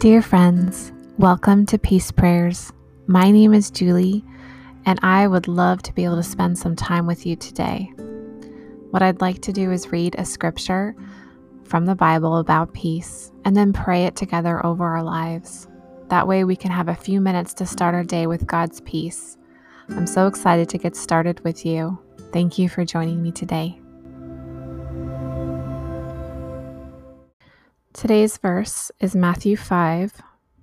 Dear friends, welcome to Peace Prayers. My name is Julie, and I would love to be able to spend some time with you today. What I'd like to do is read a scripture from the Bible about peace and then pray it together over our lives. That way, we can have a few minutes to start our day with God's peace. I'm so excited to get started with you. Thank you for joining me today. Today's verse is Matthew 5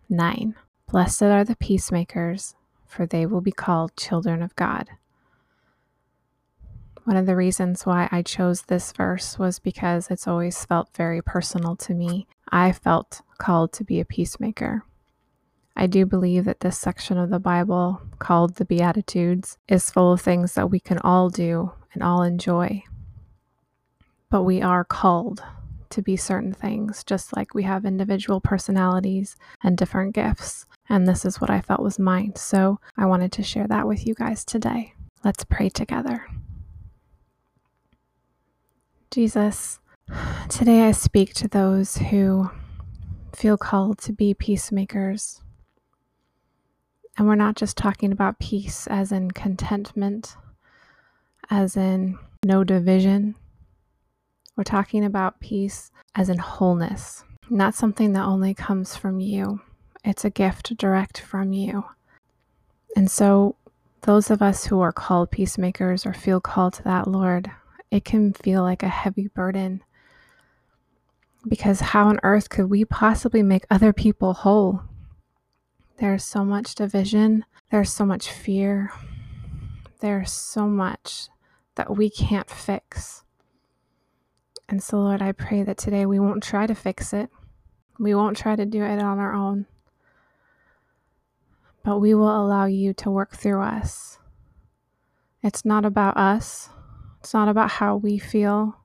9. Blessed are the peacemakers, for they will be called children of God. One of the reasons why I chose this verse was because it's always felt very personal to me. I felt called to be a peacemaker. I do believe that this section of the Bible, called the Beatitudes, is full of things that we can all do and all enjoy. But we are called to be certain things, just like we have individual personalities and different gifts. And this is what I felt was mine. So I wanted to share that with you guys today. Let's pray together. Jesus, today I speak to those who feel called to be peacemakers. And we're not just talking about peace as in contentment, as in no division, we're talking about peace as in wholeness, not something that only comes from you. It's a gift direct from you. And so, those of us who are called peacemakers or feel called to that, Lord, it can feel like a heavy burden. Because how on earth could we possibly make other people whole? There's so much division, there's so much fear, there's so much that we can't fix. And so, Lord, I pray that today we won't try to fix it. We won't try to do it on our own. But we will allow you to work through us. It's not about us, it's not about how we feel,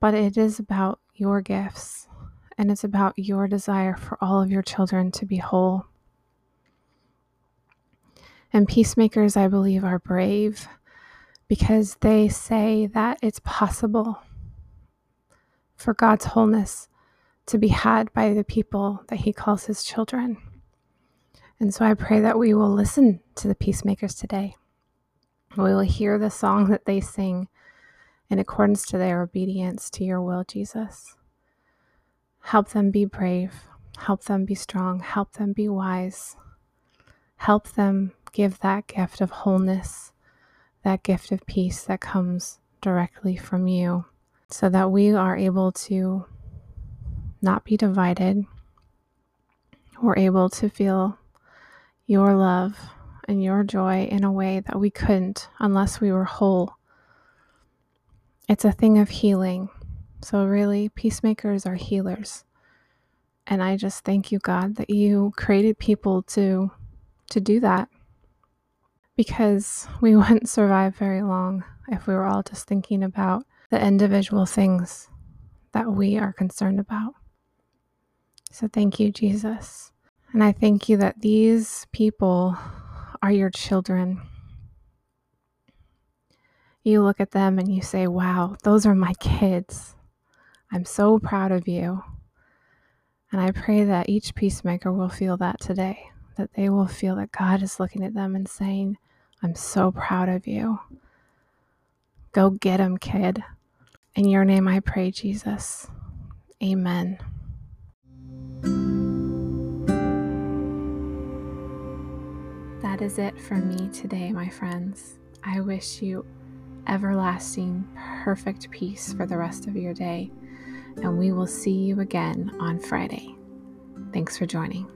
but it is about your gifts and it's about your desire for all of your children to be whole. And peacemakers, I believe, are brave because they say that it's possible for God's wholeness to be had by the people that He calls His children. And so I pray that we will listen to the peacemakers today. We will hear the song that they sing in accordance to their obedience to your will, Jesus. Help them be brave. Help them be strong. Help them be wise. Help them give that gift of wholeness, that gift of peace that comes directly from you so that we are able to not be divided. We're able to feel your love and your joy in a way that we couldn't unless we were whole. It's a thing of healing. So, really, peacemakers are healers. And I just thank you, God, that you created people to to do that. Because we wouldn't survive very long if we were all just thinking about the individual things that we are concerned about. So thank you, Jesus. And I thank you that these people are your children. You look at them and you say, Wow, those are my kids. I'm so proud of you. And I pray that each peacemaker will feel that today, that they will feel that God is looking at them and saying, I'm so proud of you. Go get him, kid. In your name I pray, Jesus. Amen. That is it for me today, my friends. I wish you everlasting, perfect peace for the rest of your day, and we will see you again on Friday. Thanks for joining.